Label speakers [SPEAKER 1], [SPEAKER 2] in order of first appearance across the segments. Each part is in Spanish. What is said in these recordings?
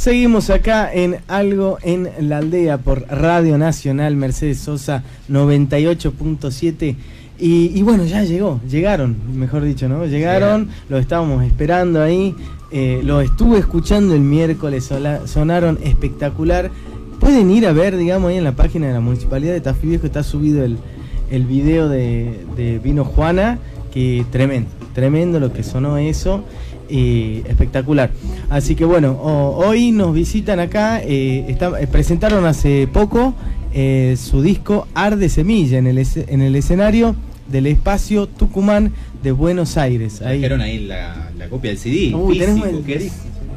[SPEAKER 1] Seguimos acá en Algo en la Aldea por Radio Nacional Mercedes Sosa 98.7. Y, bueno, ya llegó, llegaron, mejor dicho, ¿no? Llegaron, lo estábamos esperando ahí. Eh, lo estuve escuchando el miércoles, sonaron espectacular. Pueden ir a ver, digamos, ahí en la página de la Municipalidad de Tafí que está subido el, el video de, Vino Juana, que tremendo, tremendo lo que sonó eso. Y espectacular. Así que bueno, hoy nos visitan acá, eh, eh, presentaron hace poco su disco Arde Semilla en el, en el escenario del espacio Tucumán de Buenos Aires.
[SPEAKER 2] Ahí. Trajeron ahí la, copia del CD físico, que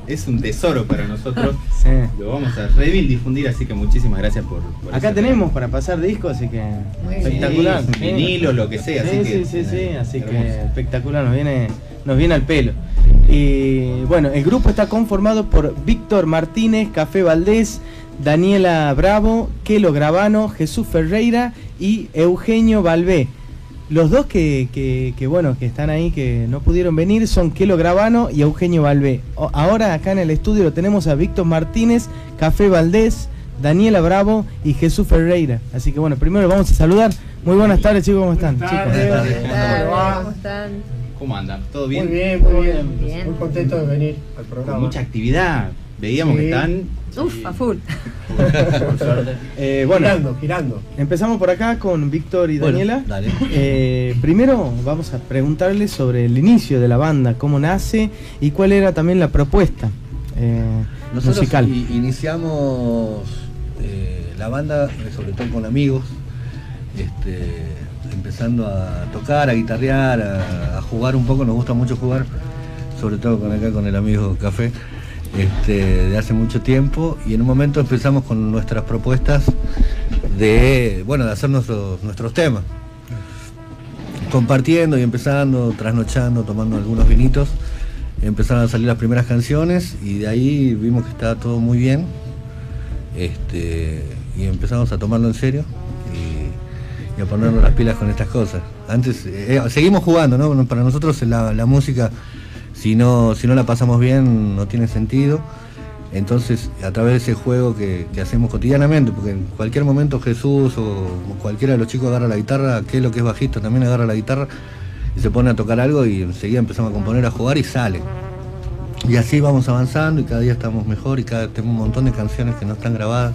[SPEAKER 2] es, un tesoro para nosotros. Lo vamos a difundir, así que muchísimas gracias por...
[SPEAKER 1] Acá tenemos para pasar discos, así que espectacular.
[SPEAKER 2] vinilo, lo que sea.
[SPEAKER 1] Sí, sí, sí, sí, así que espectacular, nos viene, nos viene al pelo. Y bueno, el grupo está conformado por Víctor Martínez, Café Valdés, Daniela Bravo, Kelo Gravano, Jesús Ferreira y Eugenio Balbé. Los dos que, bueno, que están ahí, que no pudieron venir, son Kelo Gravano y Eugenio Balbé. Ahora acá en el estudio lo tenemos a Víctor Martínez, Café Valdés, Daniela Bravo y Jesús Ferreira. Así que bueno, primero vamos a saludar. Muy buenas tardes, chicos, ¿cómo están?
[SPEAKER 3] Chicos. ¿Cómo están?
[SPEAKER 2] ¿Cómo andan? ¿Todo bien?
[SPEAKER 3] Muy bien, muy bien. Muy contento de venir al programa.
[SPEAKER 2] Con mucha actividad. Veíamos que están
[SPEAKER 4] Uf, a full.
[SPEAKER 1] Eh, bueno, girando, girando. Empezamos por acá con Víctor y Daniela. Eh, primero vamos a preguntarles sobre el inicio de la banda, cómo nace y cuál era también la propuesta
[SPEAKER 5] eh, Nosotros musical. iniciamos la banda, sobre todo con amigos, este, empezando a tocar, a guitarrear, a, jugar un poco, nos gusta mucho jugar, sobre todo con acá con el amigo Café este, de hace mucho tiempo. Y en un momento empezamos con nuestras propuestas de, bueno, de hacer nuestros, nuestros temas. Compartiendo y empezando, trasnochando, tomando algunos vinitos, empezaron a salir las primeras canciones y de ahí vimos que estaba todo muy bien este, y empezamos a tomarlo en serio y, a ponernos las pilas con estas cosas. Antes, eh, seguimos jugando, ¿no? Para nosotros la, la música si no, si no la pasamos bien no tiene sentido. Entonces, a través de ese juego que, hacemos cotidianamente, porque en cualquier momento Jesús o cualquiera de los chicos agarra la guitarra, que es lo que es bajista, también agarra la guitarra y se pone a tocar algo y enseguida empezamos a componer, a jugar y sale. Y así vamos avanzando y cada día estamos mejor y cada tenemos un montón de canciones que no están grabadas.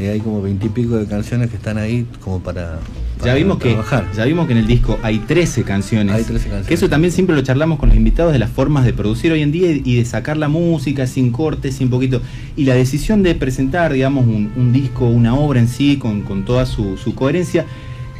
[SPEAKER 5] Eh, hay como veintipico de canciones que están ahí como para,
[SPEAKER 2] ya vimos que ya vimos que en el disco hay 13 canciones. Hay 13 canciones. Que eso también siempre lo charlamos con los invitados de las formas de producir hoy en día y de sacar la música sin cortes, sin poquito. Y la decisión de presentar, digamos, un, disco, una obra en sí, con, toda su, coherencia,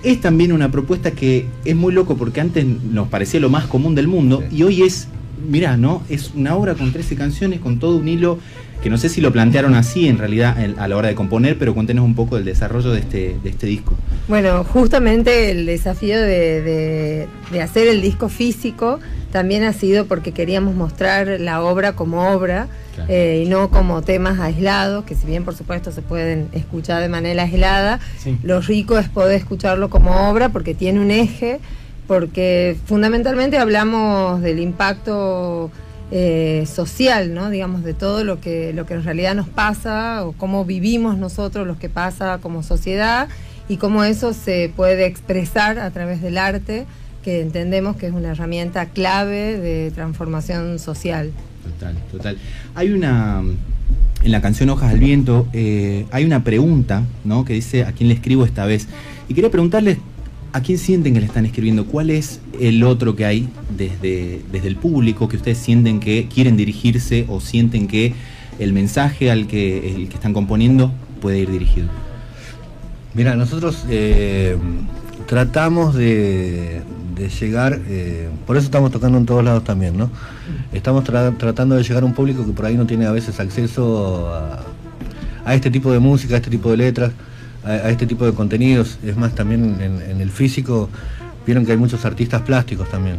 [SPEAKER 2] es también una propuesta que es muy loco porque antes nos parecía lo más común del mundo y hoy es, mirá, ¿no? Es una obra con 13 canciones, con todo un hilo que no sé si lo plantearon así en realidad a la hora de componer, pero cuéntenos un poco del desarrollo de este, de este disco.
[SPEAKER 4] Bueno, justamente el desafío de, hacer el disco físico también ha sido porque queríamos mostrar la obra como obra eh, y no como temas aislados, que si bien por supuesto se pueden escuchar de manera aislada, lo rico es poder escucharlo como obra porque tiene un eje, porque fundamentalmente hablamos del impacto eh, social, ¿no? digamos, de todo lo que, lo que en realidad nos pasa o cómo vivimos nosotros, lo que pasa como sociedad y cómo eso se puede expresar a través del arte, que entendemos que es una herramienta clave de transformación social.
[SPEAKER 2] Total, total. Hay una, en la canción Hojas al Viento, eh, hay una pregunta, ¿no? Que dice, ¿a quién le escribo esta vez? Y quería preguntarles ¿A quién sienten que le están escribiendo? ¿Cuál es el otro que hay desde, desde el público que ustedes sienten que quieren dirigirse o sienten que el mensaje al que, están componiendo puede ir dirigido?
[SPEAKER 5] Mira, nosotros eh, tratamos de, llegar, eh, por eso estamos tocando en todos lados también, ¿no? Estamos tratando de llegar a un público que por ahí no tiene a veces acceso a este tipo de música, a este tipo de letras a, este tipo de contenidos. Es más, también en, el físico vieron que hay muchos artistas plásticos también.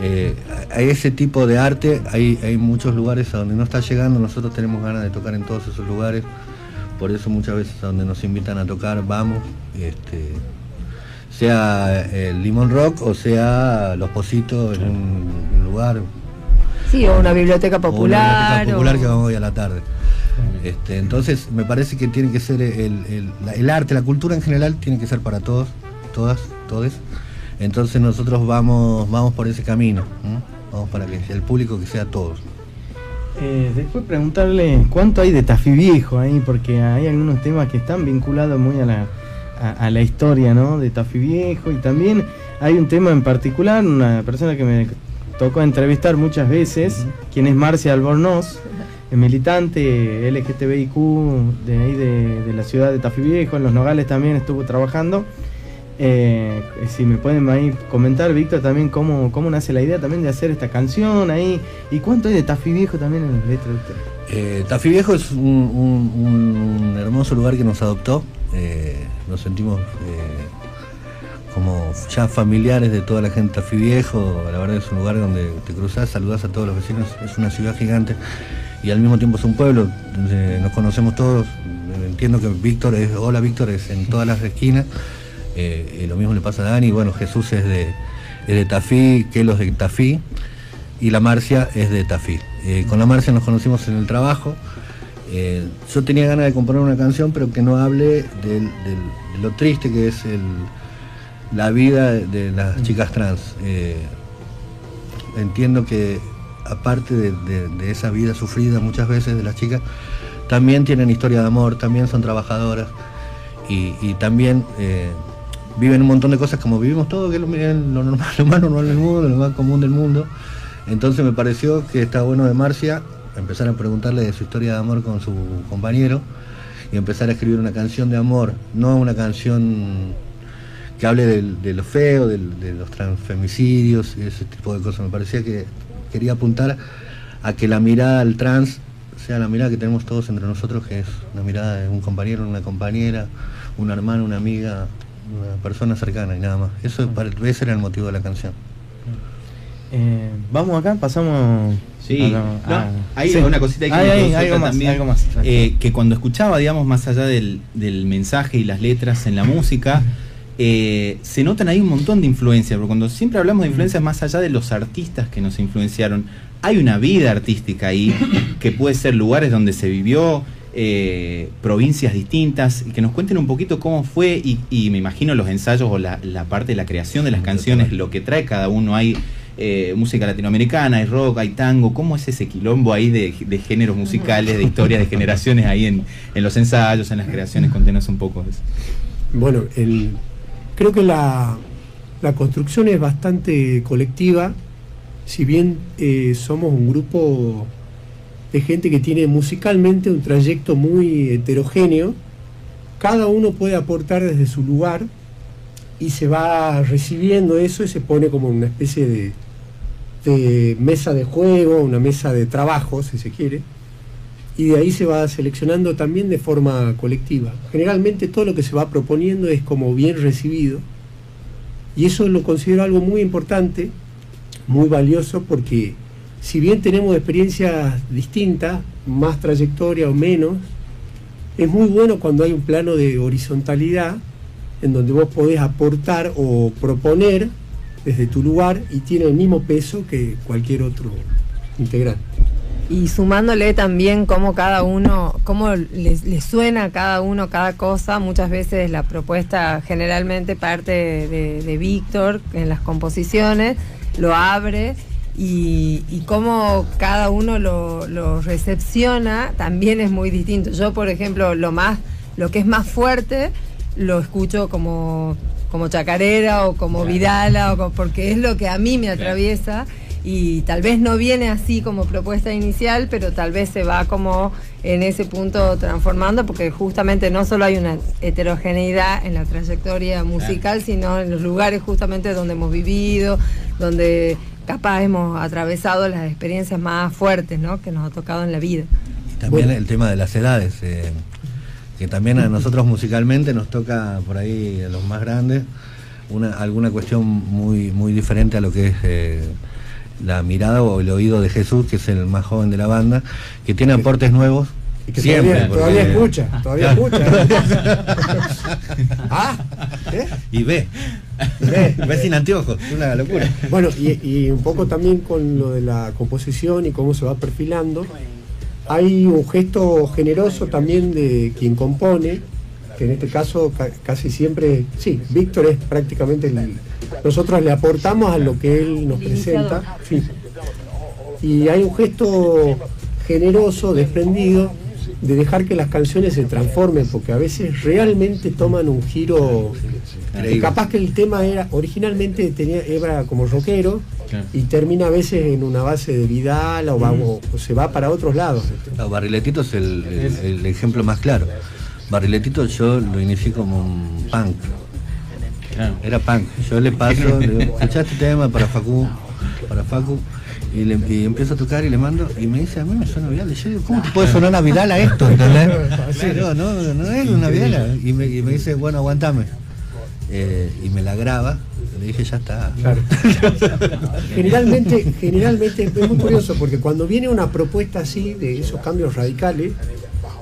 [SPEAKER 5] Eh, a ese tipo de arte hay, hay muchos lugares a donde no está llegando, nosotros tenemos ganas de tocar en todos esos lugares, por eso muchas veces a donde nos invitan a tocar vamos, este, sea el Limón Rock o sea Los Positos en un lugar
[SPEAKER 4] Sí, o una biblioteca popular. una biblioteca
[SPEAKER 5] popular que vamos hoy a la tarde. Este, entonces, me parece que tiene que ser el, arte, la cultura en general, tiene que ser para todos, todas, todos. Entonces nosotros vamos, vamos por ese camino, vamos para que el público que sea todos.
[SPEAKER 1] Eh, después preguntarle cuánto hay de Tafí Viejo ahí, porque hay algunos temas que están vinculados muy a la, a, la historia ¿no? de Tafí Viejo y también hay un tema en particular, una persona que me tocó entrevistar muchas veces, quien es Marcia Albornoz, militante LGTBIQ de ahí de, la ciudad de Tafí Viejo, en Los Nogales también estuvo trabajando. Eh, si me pueden ahí comentar, Víctor, también cómo, cómo nace la idea también de hacer esta canción ahí y cuánto hay de Tafí Viejo también en las letras de usted.
[SPEAKER 5] Eh, Tafí Viejo es un, hermoso lugar que nos adoptó, eh, nos sentimos como ya familiares de toda la gente de Tafí Viejo, la verdad es un lugar donde te cruzas, saludas a todos los vecinos, es una ciudad gigante y al mismo tiempo es un pueblo, nos conocemos todos, entiendo que Víctor es, hola Víctor, es en todas las esquinas. Eh, lo mismo le pasa a Dani, bueno, Jesús es de, es de Tafí, Kelos de Tafí y la Marcia es de Tafí. Eh, con la Marcia nos conocimos en el trabajo. Eh, yo tenía ganas de componer una canción, pero que no hable de lo triste que es la vida de las chicas trans. entiendo que aparte de, esa vida sufrida muchas veces de las chicas, también tienen historia de amor, también son trabajadoras y, también viven un montón de cosas como vivimos todos, que es lo, normal, lo más normal del mundo, lo más común del mundo. Entonces me pareció que está bueno de Marcia empezar a preguntarle de su historia de amor con su compañero y empezar a escribir una canción de amor, no una canción que hable de lo feo, de, los transfemicidios y ese tipo de cosas. Me parecía que quería apuntar a que la mirada al trans sea la mirada que tenemos todos entre nosotros, que es una mirada de un compañero, una compañera, un hermano, una amiga, una persona cercana y nada más. Eso ese era el motivo de la canción.
[SPEAKER 1] Eh, vamos acá, pasamos.
[SPEAKER 2] Sí, hay una cosita que
[SPEAKER 1] hay, algo más,
[SPEAKER 2] algo más eh, que cuando escuchaba, digamos, más allá del, mensaje y las letras en la música, eh, se notan ahí un montón de influencias, porque cuando siempre hablamos de influencias más allá de los artistas que nos influenciaron, hay una vida artística ahí, que puede ser lugares donde se vivió, eh, provincias distintas y que nos cuenten un poquito cómo fue y, me imagino los ensayos o la, parte de la creación de las canciones, lo que trae cada uno. Hay eh, música latinoamericana, hay rock, hay tango. ¿Cómo es ese quilombo ahí de, géneros musicales, de historias de generaciones ahí en, los ensayos, en las creaciones? Contenos un poco eso.
[SPEAKER 3] Bueno, creo que la, construcción es bastante colectiva. Si bien eh, somos un grupo de gente que tiene musicalmente un trayecto muy heterogéneo. Cada uno puede aportar desde su lugar y se va recibiendo eso y se pone como una especie de, mesa de juego, una mesa de trabajo, si se quiere, y de ahí se va seleccionando también de forma colectiva. Generalmente todo lo que se va proponiendo es como bien recibido y eso lo considero algo muy importante, muy valioso porque si bien tenemos experiencias distintas, más trayectoria o menos, es muy bueno cuando hay un plano de horizontalidad en donde vos podés aportar o proponer desde tu lugar y tiene el mismo peso que cualquier otro integrante.
[SPEAKER 4] Y sumándole también cómo cada uno, cómo le, suena a cada uno cada cosa, muchas veces la propuesta generalmente parte de, de Víctor en las composiciones, lo abre y, y cómo cada uno lo, recepciona también es muy distinto. Yo, por ejemplo, lo más, lo que es más fuerte, lo escucho como, como chacarera o como vidala, o porque es lo que a mí me atraviesa y tal vez no viene así como propuesta inicial, pero tal vez se va como en ese punto transformando, porque justamente no solo hay una heterogeneidad en la trayectoria musical, sino en los lugares justamente donde hemos vivido, donde capaz hemos atravesado las experiencias más fuertes ¿no? que nos ha tocado en la vida.
[SPEAKER 5] Y también el tema de las edades, eh, que también a nosotros musicalmente nos toca por ahí a los más grandes una, alguna cuestión muy, muy diferente a lo que es eh, la mirada o el oído de Jesús, que es el más joven de la banda, que tiene aportes nuevos.
[SPEAKER 3] Y que Siempre, todavía, escucha, todavía escucha.
[SPEAKER 5] ¿Ah? Y ve. Ves sin anteojos, una locura.
[SPEAKER 3] Bueno, y, un poco también con lo de la composición y cómo se va perfilando. Hay un gesto generoso también de quien compone, que en este caso casi siempre, sí, Víctor es prácticamente el, nosotros le aportamos a lo que él nos presenta. Y hay un gesto generoso, desprendido, de dejar que las canciones se transformen, porque a veces realmente toman un giro. Capaz que el tema era originalmente tenía, era como rockero y termina a veces en una base de Vidal o, se va para otros lados.
[SPEAKER 5] Barriletito es el, ejemplo más claro. Barriletito yo lo inicié como un punk. Era punk. Yo le paso, le digo, este tema para Facu, para Facu, y, le, y empiezo a tocar y le mando, y me dice, a mí me suena Vidal. Y yo digo, ¿cómo te puede sonar una Vidal a esto? no, no, no es una Vidal. Y me, y me dice, bueno, aguantame. Eh, y me la graba, le dije, ya está.
[SPEAKER 3] generalmente, generalmente es muy curioso porque cuando viene una propuesta así de esos cambios radicales,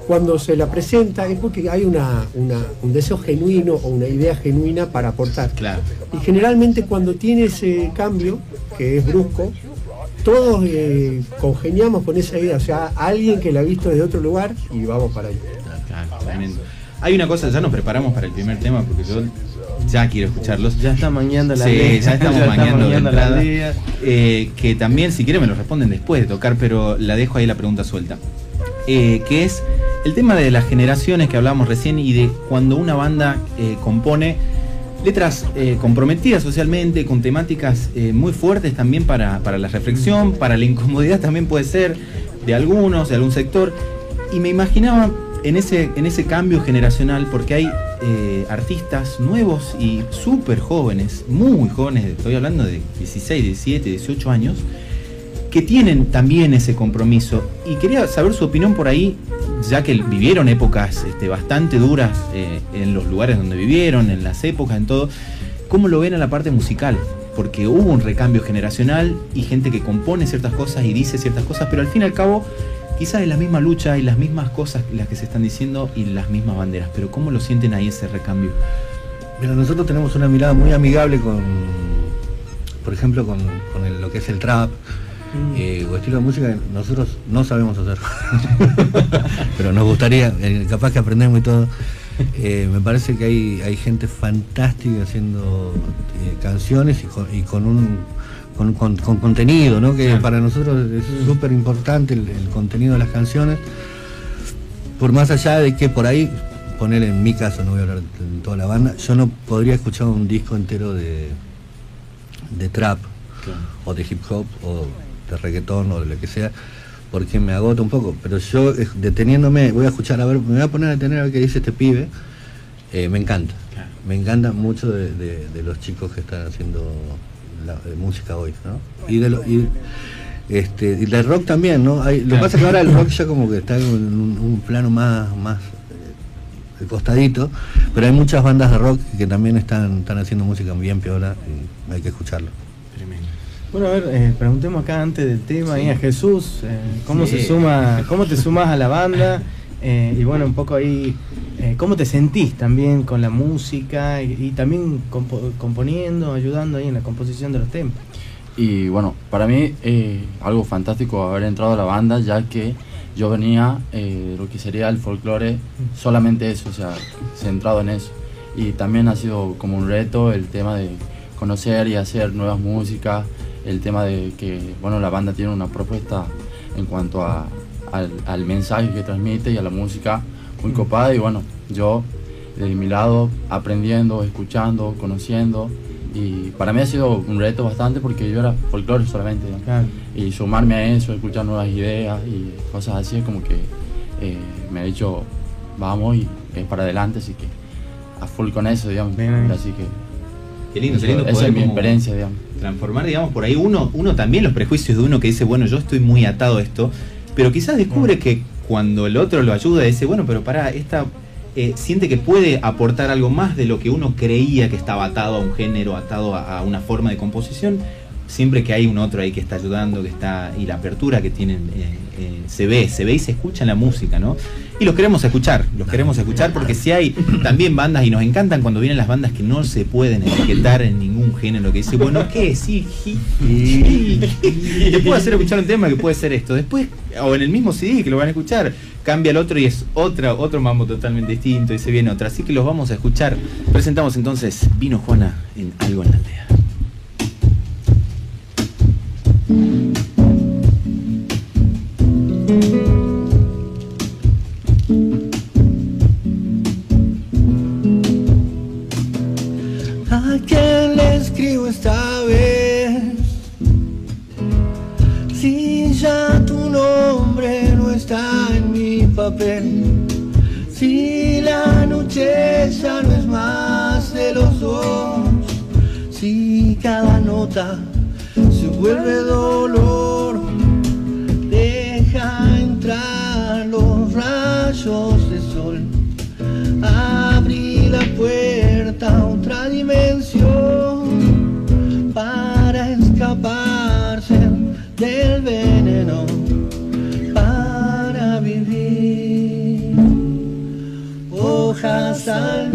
[SPEAKER 3] cuando se la presenta es porque hay una, un deseo genuino o una idea genuina para aportar.
[SPEAKER 2] Claro.
[SPEAKER 3] Y generalmente cuando tiene ese cambio, que es brusco, todos eh, congeniamos con esa idea, o sea, alguien que la ha visto desde otro lugar y vamos para allá.
[SPEAKER 2] Hay una cosa, ya nos preparamos para el primer tema porque yo ya quiero escucharlos.
[SPEAKER 1] Ya está mañando la
[SPEAKER 2] Sí, ya estamos la eh, que también, si quieren, me lo responden después de tocar, pero la dejo ahí la pregunta suelta. Eh, que es el tema de las generaciones que hablábamos recién y de cuando una banda compone letras eh, comprometidas socialmente, con temáticas eh, muy fuertes también para, la reflexión, para la incomodidad también puede ser de algunos, de algún sector. Y me imaginaba en ese, en ese cambio generacional, porque hay eh, artistas nuevos y súper jóvenes, muy jóvenes, estoy hablando de 16, 17, 18 años, que tienen también ese compromiso. Y quería saber su opinión por ahí, ya que vivieron épocas este, bastante duras eh, en los lugares donde vivieron, en las épocas, en todo, ¿cómo lo ven a la parte musical? Porque hubo un recambio generacional y gente que compone ciertas cosas y dice ciertas cosas, pero al fin y al cabo quizás es la misma lucha y las mismas cosas las que se están diciendo y las mismas banderas, pero ¿cómo lo sienten ahí ese recambio?
[SPEAKER 5] Mira, nosotros tenemos una mirada muy amigable con, por ejemplo, con, lo que es el trap, Mm. Eh, o estilo de música que nosotros no sabemos hacer. Pero nos gustaría, eh, capaz que aprendemos y todo. Eh, me parece que hay, hay gente fantástica haciendo canciones y con, un con, contenido, ¿no? que para nosotros es súper importante el, contenido de las canciones. Por más allá de que por ahí, poner en mi caso, no voy a hablar de toda la banda, yo no podría escuchar un disco entero de, de trap o de hip hop o de reggaetón o de lo que sea, porque me agota un poco. Pero yo, deteniéndome, voy a escuchar, a ver, me voy a poner a detener a ver qué dice este pibe, eh, me encanta. Me encanta mucho de, los chicos que están haciendo la, música hoy, ¿no? Y de lo, y, este, y del rock también, ¿no? Hay, lo que pasa es que ahora el rock ya como que está en un, plano más, más eh, costadito, pero hay muchas bandas de rock que también están, están haciendo música bien piola y hay que escucharlo.
[SPEAKER 1] Bueno, a ver, eh, preguntemos acá antes del tema a Jesús, eh, ¿cómo se suma, cómo te sumas a la banda? Eh, y bueno, un poco ahí, ¿cómo te sentís también con la música y, también componiendo, ayudando ahí en la composición de los temas?
[SPEAKER 6] Y bueno, para mí algo fantástico haber entrado a la banda, ya que yo venía de lo que sería el folclore, solamente eso, o sea, centrado en eso. Y también ha sido como un reto el tema de conocer y hacer nuevas músicas, el tema de que bueno, la banda tiene una propuesta en cuanto a, al, mensaje que transmite y a la música muy copada. Y bueno, yo de mi lado aprendiendo, escuchando, conociendo. Y para mí ha sido un reto bastante porque yo era folclore solamente y sumarme a eso, escuchar nuevas ideas y cosas así es como que eh, me ha dicho vamos y es para adelante así que a full con eso digamos. Así que
[SPEAKER 2] Qué lindo, qué lindo
[SPEAKER 6] Esa es mi experiencia, digamos.
[SPEAKER 2] Transformar, digamos, por ahí uno, uno también los prejuicios de uno que dice, bueno, yo estoy muy atado a esto, pero quizás descubre mm. que cuando el otro lo ayuda, dice, bueno, pero para, esta eh, siente que puede aportar algo más de lo que uno creía que estaba atado a un género, atado a, una forma de composición, siempre que hay un otro ahí que está ayudando, que está, y la apertura que tienen, eh, eh, se ve, se ve y se escucha en la música, ¿no? Y los queremos escuchar, los queremos escuchar porque si hay también bandas y nos encantan cuando vienen las bandas que no se pueden etiquetar en ningún género, que dice, bueno, ¿qué? Sí, te puedo hacer escuchar un tema que puede ser esto. Después, o en el mismo CD que lo van a escuchar, cambia el otro y es otra, otro mambo totalmente distinto y se viene otra. Así que los vamos a escuchar. Presentamos entonces Vino Juana en Algo en la Aldea.
[SPEAKER 5] Se vuelve dolor, deja entrar los rayos de sol, abrí la puerta a otra dimensión escaparse del veneno para vivir. Hojas al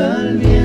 [SPEAKER 5] Hojas al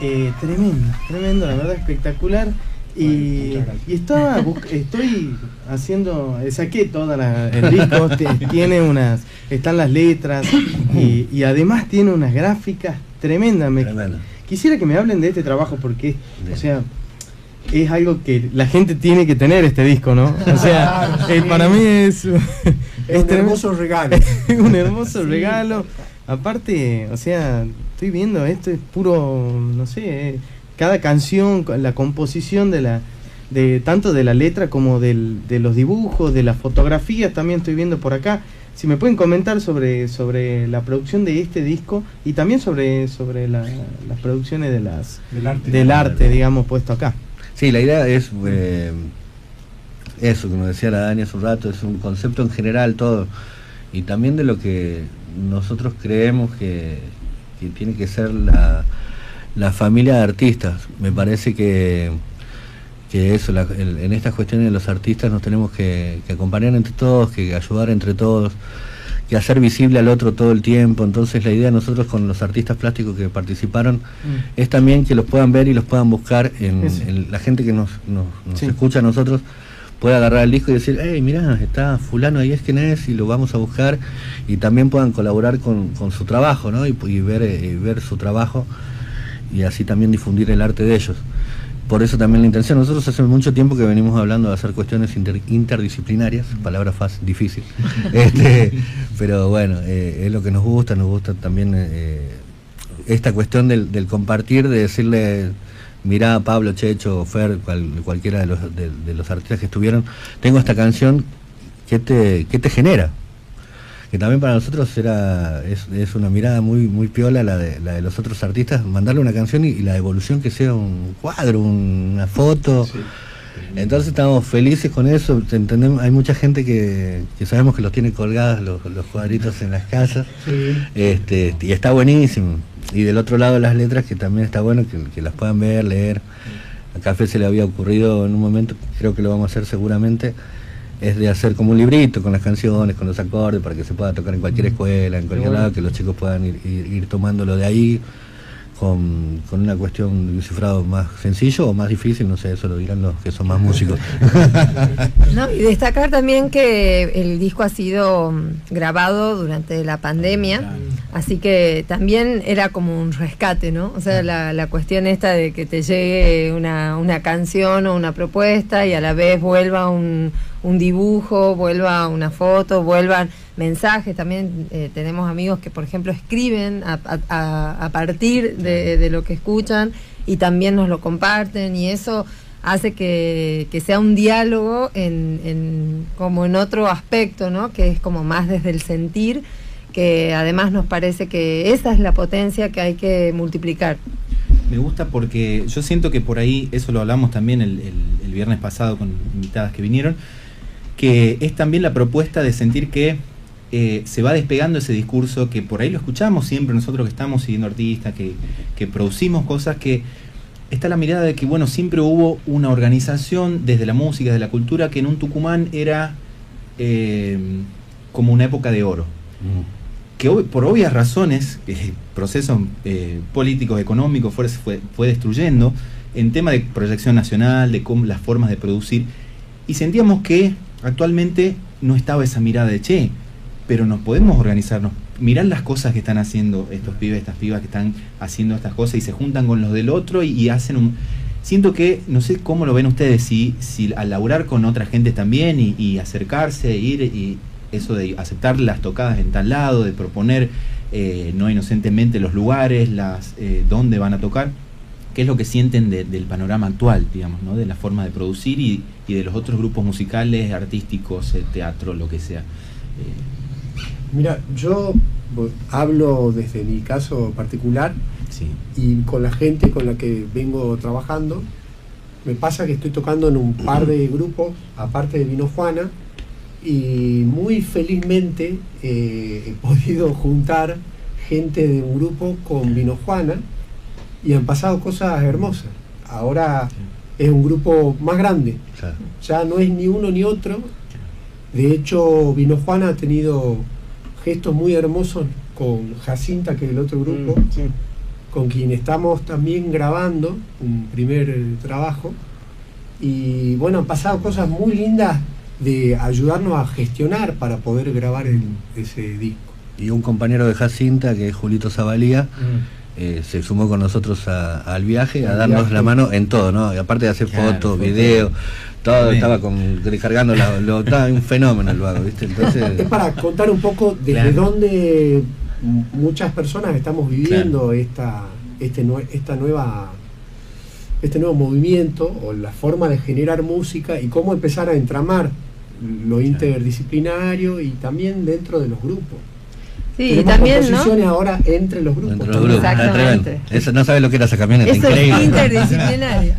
[SPEAKER 1] Eh, tremendo, tremendo, la verdad espectacular. Y, estaba estoy haciendo, saqué toda el disco, tiene unas, están las letras y, además tiene unas gráficas tremendas. quisiera que me hablen de este trabajo porque, o sea, es algo que la gente tiene que tener este disco, ¿no? O sea, eh, para mí es,
[SPEAKER 3] un hermoso regalo.
[SPEAKER 1] un hermoso regalo. Aparte, o sea, estoy viendo, esto es puro, no sé, eh, cada canción, la composición de la, de tanto de la letra como del, de los dibujos, de las fotografías, también estoy viendo por acá. Si me pueden comentar sobre, sobre la producción de este disco y también sobre, sobre las producciones de las, del arte, del arte digamos, puesto acá.
[SPEAKER 7] Sí, la idea es eh, eso, como decía la Dani hace un rato, es un concepto en general todo. Y también de lo que nosotros creemos que,
[SPEAKER 5] que tiene que ser la, la familia de artistas. Me parece que, que eso, en estas cuestiones de los artistas nos tenemos que, acompañar entre todos, que ayudar entre todos, que hacer visible al otro todo el tiempo. Entonces la idea de nosotros con los artistas plásticos que participaron mm. es también que los puedan ver y los puedan buscar en, la gente que nos, escucha a nosotros puede agarrar el disco y decir, hey, mirá, está fulano ahí es quien es y lo vamos a buscar y también puedan colaborar con, su trabajo ¿no? y, ver, eh, ver su trabajo y así también difundir el arte de ellos. Por eso también la intención. Nosotros hace mucho tiempo que venimos hablando de hacer cuestiones interdisciplinarias, palabra fácil, difícil. este, pero bueno, eh, es lo que nos gusta, nos gusta también eh, esta cuestión del, compartir, de decirle, mirá Pablo, Checho, Fer, cualquiera de los, de los artistas que estuvieron, tengo esta canción, ¿qué te, te genera? que también para nosotros era es, una mirada muy muy piola la de, la de los otros artistas, mandarle una canción y, la evolución que sea un cuadro, una foto. Entonces estamos felices con eso, entendemos, hay mucha gente que, sabemos que los tiene colgados los, cuadritos en las casas, este, y está buenísimo. Y del otro lado las letras que también está bueno que, las puedan ver, leer. A Café se le había ocurrido en un momento, creo que lo vamos a hacer seguramente, es de hacer como un librito con las canciones, con los acordes, para que se pueda tocar en cualquier escuela, en cualquier lado, que los chicos puedan ir, ir, tomándolo de ahí. Con, una cuestión de un cifrado más sencillo o más difícil, no sé, eso lo dirán los que son más músicos.
[SPEAKER 4] No, y destacar también que el disco ha sido mm, grabado durante la pandemia, así que también era como un rescate, ¿no? O sea, la, la cuestión esta de que te llegue una, una canción o una propuesta y a la vez vuelva un un dibujo, vuelva una foto, vuelvan mensajes. También eh, tenemos amigos que, por ejemplo, escriben a, partir de, lo que escuchan y también nos lo comparten y eso hace que, sea un diálogo en, como en otro aspecto, ¿no? que es como más desde el sentir, que además nos parece que esa es la potencia que hay que multiplicar.
[SPEAKER 2] Me gusta porque yo siento que por ahí, eso lo hablamos también el viernes pasado con invitadas que vinieron, que es también la propuesta de sentir que eh, se va despegando ese discurso que por ahí lo escuchamos siempre nosotros que estamos siguiendo artistas, que, producimos cosas, que está la mirada de que bueno, siempre hubo una organización desde la música, desde la cultura, que en un Tucumán era eh, como una época de oro. Mm. Que por obvias razones, procesos eh, políticos, económicos fue, fue, fue, destruyendo, en tema de proyección nacional, de cómo, las formas de producir, y sentíamos que actualmente no estaba esa mirada de, che, pero nos podemos organizarnos, mirar las cosas que están haciendo estos pibes, estas pibas que están haciendo estas cosas y se juntan con los del otro y, hacen un... Siento que, no sé cómo lo ven ustedes, si, si al laburar con otra gente también y, acercarse, ir y eso de aceptar las tocadas en tal lado, de proponer eh, no inocentemente los lugares, las eh, dónde van a tocar, qué es lo que sienten del panorama actual, digamos, ¿no? de la forma de producir y, de los otros grupos musicales, artísticos, eh, teatro, lo que sea.
[SPEAKER 3] Mira, yo hablo desde mi caso particular y con la gente con la que vengo trabajando. Me pasa que estoy tocando en un par de grupos, aparte de Vino Juana, y muy felizmente eh, he podido juntar gente de un grupo con Vino Juana y han pasado cosas hermosas. Ahora es un grupo más grande, ya no es ni uno ni otro. De hecho, Vino Juan ha tenido gestos muy hermosos con Jacinta, que es el otro grupo, mm, con quien estamos también grabando un primer trabajo. Y bueno, han pasado cosas muy lindas de ayudarnos a gestionar para poder grabar ese disco.
[SPEAKER 5] Y un compañero de Jacinta, que es Julito Zabalía, mm. Eh, se sumó con nosotros al viaje, a darnos la mano en todo, ¿no? Y aparte de hacer fotos, videos, todo, estaba con, descargando, lo, estaba un fenómeno el vago, ¿viste?
[SPEAKER 3] Entonces... Es para contar un poco desde dónde muchas personas estamos viviendo esta, este, esta nueva este nuevo movimiento o la forma de generar música y cómo empezar a entramar lo interdisciplinario y también dentro de los grupos.
[SPEAKER 4] Sí, y también, ¿no?
[SPEAKER 3] ahora entre los grupos. Entre los
[SPEAKER 5] grupos. Exactamente. Eso, no sabe lo que era esa camioneta.
[SPEAKER 4] Eso es interdisciplinario.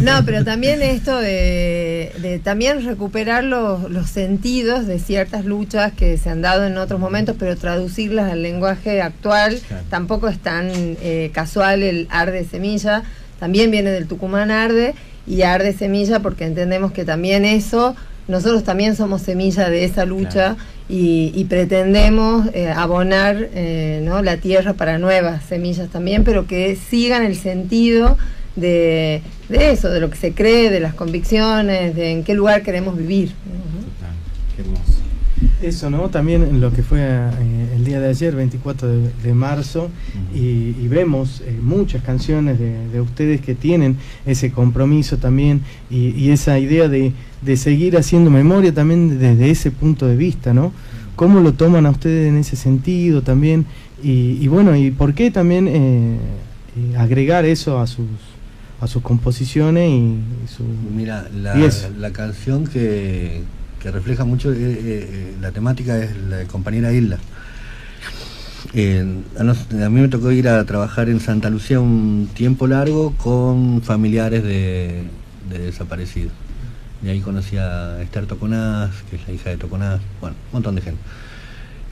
[SPEAKER 4] no, pero también esto de, de también recuperar los, los, sentidos de ciertas luchas que se han dado en otros momentos, pero traducirlas al lenguaje actual. Tampoco es tan eh, casual el arde semilla. También viene del Tucumán arde y arde semilla porque entendemos que también eso nosotros también somos semilla de esa lucha y, pretendemos eh, abonar eh, ¿no? la tierra para nuevas semillas también, pero que sigan el sentido de, eso, de lo que se cree, de las convicciones, de en qué lugar queremos vivir.
[SPEAKER 1] qué hermoso. Eso, ¿no? También lo que fue eh, el día de ayer, 24 de, marzo, y, vemos muchas canciones de, ustedes que tienen ese compromiso también y esa idea de, de seguir haciendo memoria también desde ese punto de vista, ¿no? ¿Cómo lo toman a ustedes en ese sentido también? Y, bueno, ¿y por qué también eh, eh, agregar eso a sus a sus composiciones y, su
[SPEAKER 5] Mira, la, la canción que, refleja mucho eh, la temática es la Compañera Isla. a, mí me tocó ir a trabajar en Santa Lucía un tiempo largo con familiares de desaparecidos. Y ahí conocí a Esther Toconaz, que es la hija de Toconaz, bueno, un montón de gente.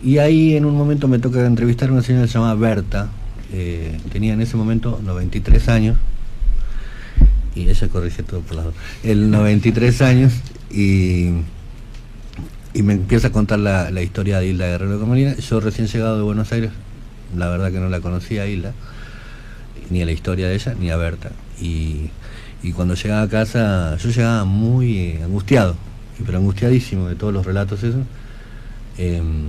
[SPEAKER 5] Y ahí en un momento me toca entrevistar a una señora que se llama Berta, eh, tenía en ese momento 93 años, y ella corrige todo por las dos, el 93 años, y, y me empieza a contar la, historia de Isla Guerrero de Comunidad. Yo recién llegado de Buenos Aires, la verdad que no la conocía a Isla, ni a la historia de ella, ni a Berta. Y y cuando llegaba a casa, yo llegaba muy angustiado, pero angustiadísimo de todos los relatos esos. Em,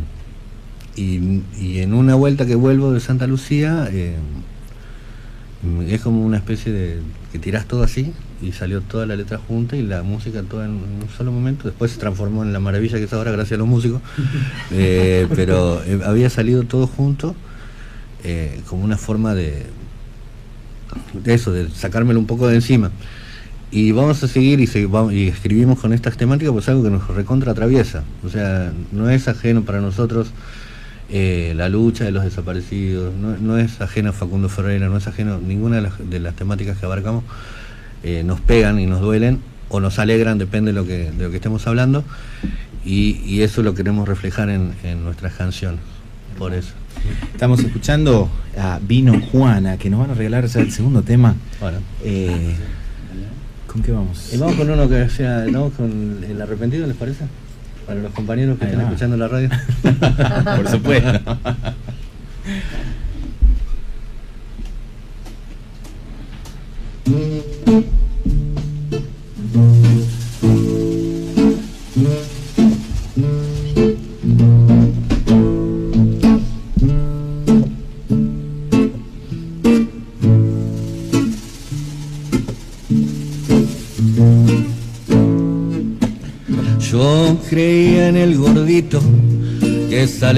[SPEAKER 5] y, en una vuelta que vuelvo de Santa Lucía, em, es como una especie de que tirás todo así y salió toda la letra junta y la música toda en, un solo momento. Después se transformó en la maravilla que es ahora gracias a los músicos. Eh, pero eh, había salido todo junto eh, como una forma de, de eso, de sacármelo un poco de encima. Y vamos a seguir y, y escribimos con estas temáticas, pues algo que nos recontra atraviesa. O sea, no es ajeno para nosotros eh, la lucha de los desaparecidos, no, es ajeno a Facundo Ferreira, no es ajeno ninguna de las, temáticas que abarcamos. Eh, nos pegan y nos duelen o nos alegran, depende de lo que, de lo que estemos hablando. Y, eso lo queremos reflejar en, en nuestras canciones. Por eso.
[SPEAKER 2] Estamos escuchando a Vino Juana, que nos van a regalar el segundo tema. Bueno. Eh, ¿Con qué vamos?
[SPEAKER 5] Y vamos con uno que sea, ¿no? Con el arrepentido, ¿les parece? Para los compañeros que están escuchando la radio.
[SPEAKER 2] Por supuesto.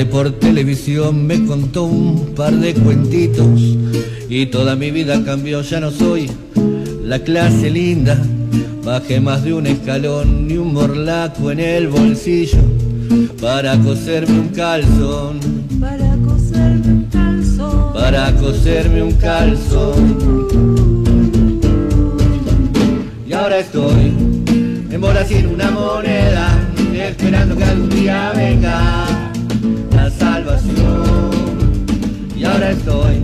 [SPEAKER 8] por televisión, me contó un par de cuentitos. Y toda mi vida cambió, ya no soy la clase linda, bajé más de un escalón ni un morlaco en el bolsillo para coserme un calzón,
[SPEAKER 9] para coserme un calzón,
[SPEAKER 8] para coserme un calzón. Y ahora estoy en bola sin una moneda esperando que algún día venga estoy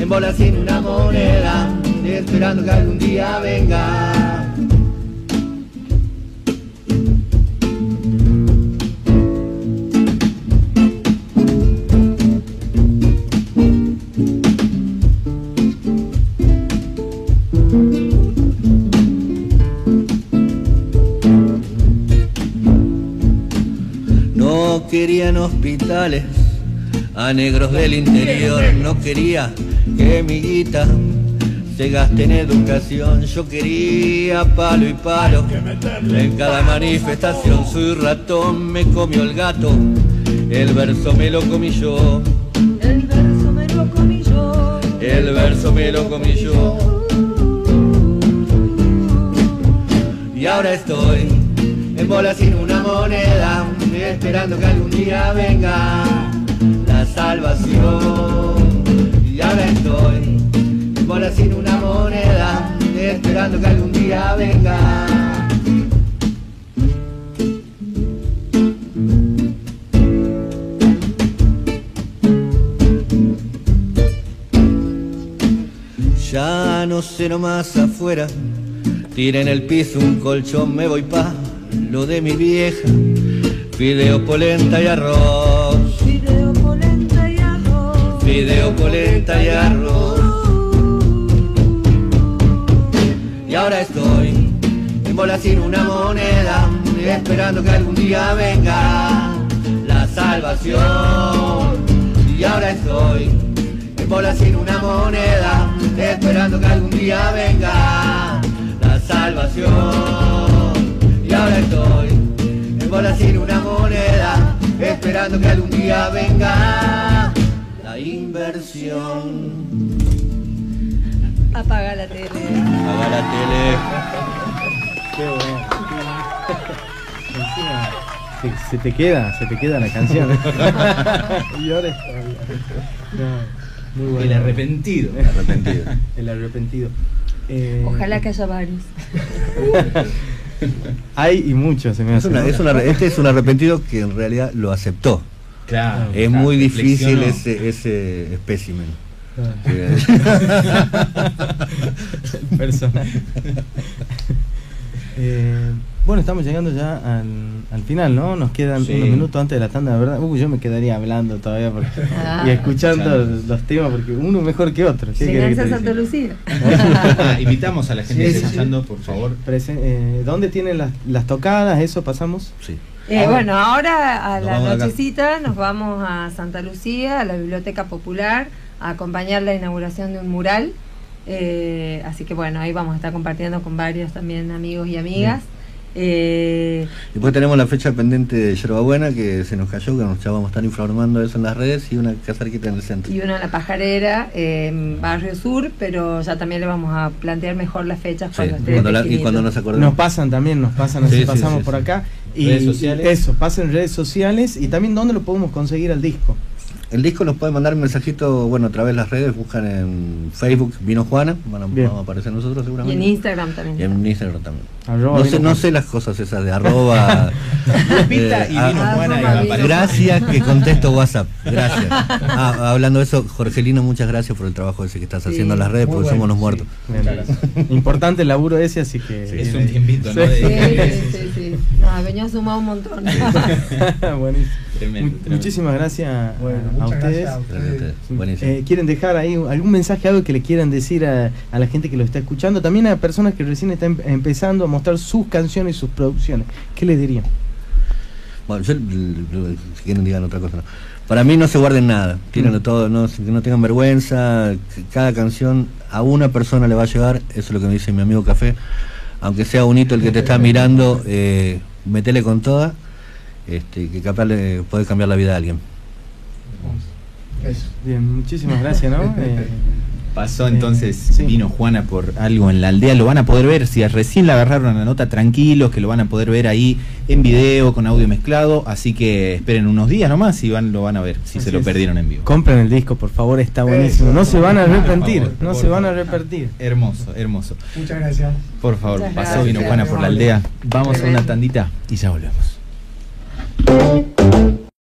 [SPEAKER 8] en bola sin una moneda, esperando que algún día venga. Querían hospitales a negros del interior, no quería que mi guita se gaste en educación, yo quería palo y palo en cada manifestación, soy ratón, me comió el gato, el verso me lo comí yo.
[SPEAKER 9] El verso me lo comí yo.
[SPEAKER 8] El verso me lo comí yo. Y ahora estoy en bola sin una moneda esperando que algún día venga salvación. Y ahora estoy bola sin una moneda, esperando que algún día venga. Ya no sé nomás afuera, tira en el piso un colchón, me voy pa' lo de mi vieja, fideo polenta y arroz.
[SPEAKER 9] Fideo, polenta y arroz.
[SPEAKER 8] Y ahora estoy en bola sin una moneda, esperando que algún día venga la salvación. Y ahora estoy en bola sin una moneda, esperando que algún día venga la salvación. Y ahora estoy en bola sin una moneda, esperando que algún día venga la inversión.
[SPEAKER 4] Apaga la tele.
[SPEAKER 8] Apaga la tele.
[SPEAKER 1] Qué bueno. Encima, se, se te queda, se te queda la canción. y ahora es todavía. No, muy bueno.
[SPEAKER 2] El arrepentido.
[SPEAKER 1] El arrepentido. El arrepentido. Eh,
[SPEAKER 4] Ojalá que haya varios.
[SPEAKER 1] Hay y muchos, se me
[SPEAKER 5] Es
[SPEAKER 1] hace.
[SPEAKER 5] una-
[SPEAKER 1] ¿no?
[SPEAKER 5] es una- este es un arrepentido que en realidad lo aceptó.
[SPEAKER 2] Claro.
[SPEAKER 5] Es
[SPEAKER 2] claro,
[SPEAKER 5] muy difícil ese, ese espécimen.
[SPEAKER 1] El personaje. Eh, bueno, estamos llegando ya al, al final, ¿no? Nos quedan
[SPEAKER 2] Sí.
[SPEAKER 1] unos minutos antes de la tanda, de verdad. Uy, yo me quedaría hablando todavía porque-
[SPEAKER 4] Ah.
[SPEAKER 1] y escuchando los temas, porque uno mejor que otro. ¿Qué querés que
[SPEAKER 4] Llegarse a Santa? Lucía.
[SPEAKER 2] Ah, invitamos a la gente
[SPEAKER 1] Sí,
[SPEAKER 2] que
[SPEAKER 1] sí,
[SPEAKER 2] está
[SPEAKER 1] sí.
[SPEAKER 2] escuchando, por favor.
[SPEAKER 1] Presen- eh, ¿Dónde tienen las, las tocadas? ¿Eso pasamos?
[SPEAKER 5] Sí.
[SPEAKER 4] Eh, bueno, ahora a
[SPEAKER 5] Nos
[SPEAKER 4] la nochecita nos vamos a Santa Lucía, a la Biblioteca Popular, a acompañar la inauguración de un mural. Eh, así que bueno, ahí vamos a estar compartiendo con varios también amigos y amigas. Eh,
[SPEAKER 5] Después tenemos la fecha pendiente de Yerbabuena que se nos cayó, que nos ya vamos a estar informando de eso en las redes y una casa cerquita en el centro.
[SPEAKER 4] y una en la pajarera, eh, en Barrio Sur, pero ya también le vamos a plantear mejor las fechas
[SPEAKER 5] Sí,
[SPEAKER 4] cuando esté
[SPEAKER 5] cuando la- y cuando nos acordemos.
[SPEAKER 1] Nos pasan también, nos pasan, así
[SPEAKER 5] Sí, sí,
[SPEAKER 1] pasamos
[SPEAKER 5] sí,
[SPEAKER 1] por
[SPEAKER 5] sí.
[SPEAKER 1] acá. Y
[SPEAKER 2] Redes sociales.
[SPEAKER 1] Eso, pasen redes sociales y también dónde lo podemos conseguir al disco.
[SPEAKER 5] El disco nos puede mandar un mensajito, bueno, a través de las redes, buscan en Facebook Vino Juana, van a,
[SPEAKER 1] Bien.
[SPEAKER 5] vamos a aparecer nosotros
[SPEAKER 4] Y
[SPEAKER 5] seguramente.
[SPEAKER 4] en Instagram también.
[SPEAKER 5] Y en Instagram también.
[SPEAKER 1] Arroba
[SPEAKER 5] no, sé, no
[SPEAKER 1] Juana.
[SPEAKER 5] sé las cosas esas de arroba.
[SPEAKER 2] Y
[SPEAKER 5] ah,
[SPEAKER 2] vino
[SPEAKER 4] ah,
[SPEAKER 2] Juana y
[SPEAKER 4] vino.
[SPEAKER 2] aparecer.
[SPEAKER 5] Gracias que contesto WhatsApp. Gracias. Ah, hablando de eso, Jorgelino, muchas gracias por el trabajo ese que estás
[SPEAKER 4] Sí.
[SPEAKER 5] haciendo en las redes,
[SPEAKER 3] Muy
[SPEAKER 5] porque
[SPEAKER 3] bueno,
[SPEAKER 5] somos unos muertos.
[SPEAKER 1] Bien. Importante el laburo ese, así que.
[SPEAKER 2] Es un tiempito, ¿no?
[SPEAKER 1] Sí,
[SPEAKER 4] sí, sí. No, venía sumado un montón.
[SPEAKER 1] Buenísimo.
[SPEAKER 2] Tremendo,
[SPEAKER 1] Mu-
[SPEAKER 2] tremendo.
[SPEAKER 1] Muchísimas gracias a-
[SPEAKER 3] Bueno,
[SPEAKER 1] a
[SPEAKER 3] muchas
[SPEAKER 1] ustedes.
[SPEAKER 3] gracias a
[SPEAKER 5] ustedes.
[SPEAKER 1] Eh, ¿Quieren dejar ahí algún mensaje, algo que le quieran decir a, a la gente que lo está escuchando? También a personas que recién están em- empezando a mostrar sus canciones y sus producciones. ¿Qué les dirían?
[SPEAKER 5] Bueno, yo, si quieren digan otra cosa, no. Para mí no se guarden nada, tírenlo
[SPEAKER 1] Mm.
[SPEAKER 5] todo, no, que no tengan vergüenza, cada canción a una persona le va a llegar, eso es lo que me dice mi amigo Café, aunque sea bonito el que te está mirando, eh, metele con toda, este, que capaz le puede cambiar la vida de alguien.
[SPEAKER 3] Eso.
[SPEAKER 1] Bien, muchísimas gracias, ¿no? Eh,
[SPEAKER 2] Pasó
[SPEAKER 1] Eh,
[SPEAKER 2] entonces,
[SPEAKER 1] sí.
[SPEAKER 2] vino Juana por algo en la aldea, lo van a poder ver, si recién la agarraron la nota, tranquilos, que lo van a poder ver ahí en video, con audio mezclado, así que esperen unos días nomás y van, lo van a ver, si
[SPEAKER 1] Así
[SPEAKER 2] se lo
[SPEAKER 1] es.
[SPEAKER 2] perdieron en vivo.
[SPEAKER 1] compren el disco, por favor, está buenísimo. No se van a
[SPEAKER 2] Por
[SPEAKER 1] arrepentir,
[SPEAKER 2] favor,
[SPEAKER 1] no se van a arrepentir.
[SPEAKER 2] Hermoso, hermoso.
[SPEAKER 3] Muchas gracias.
[SPEAKER 2] Por favor,
[SPEAKER 4] Muchas
[SPEAKER 2] pasó
[SPEAKER 4] gracias.
[SPEAKER 2] vino Juana por la aldea. Vamos a una tandita y ya volvemos thank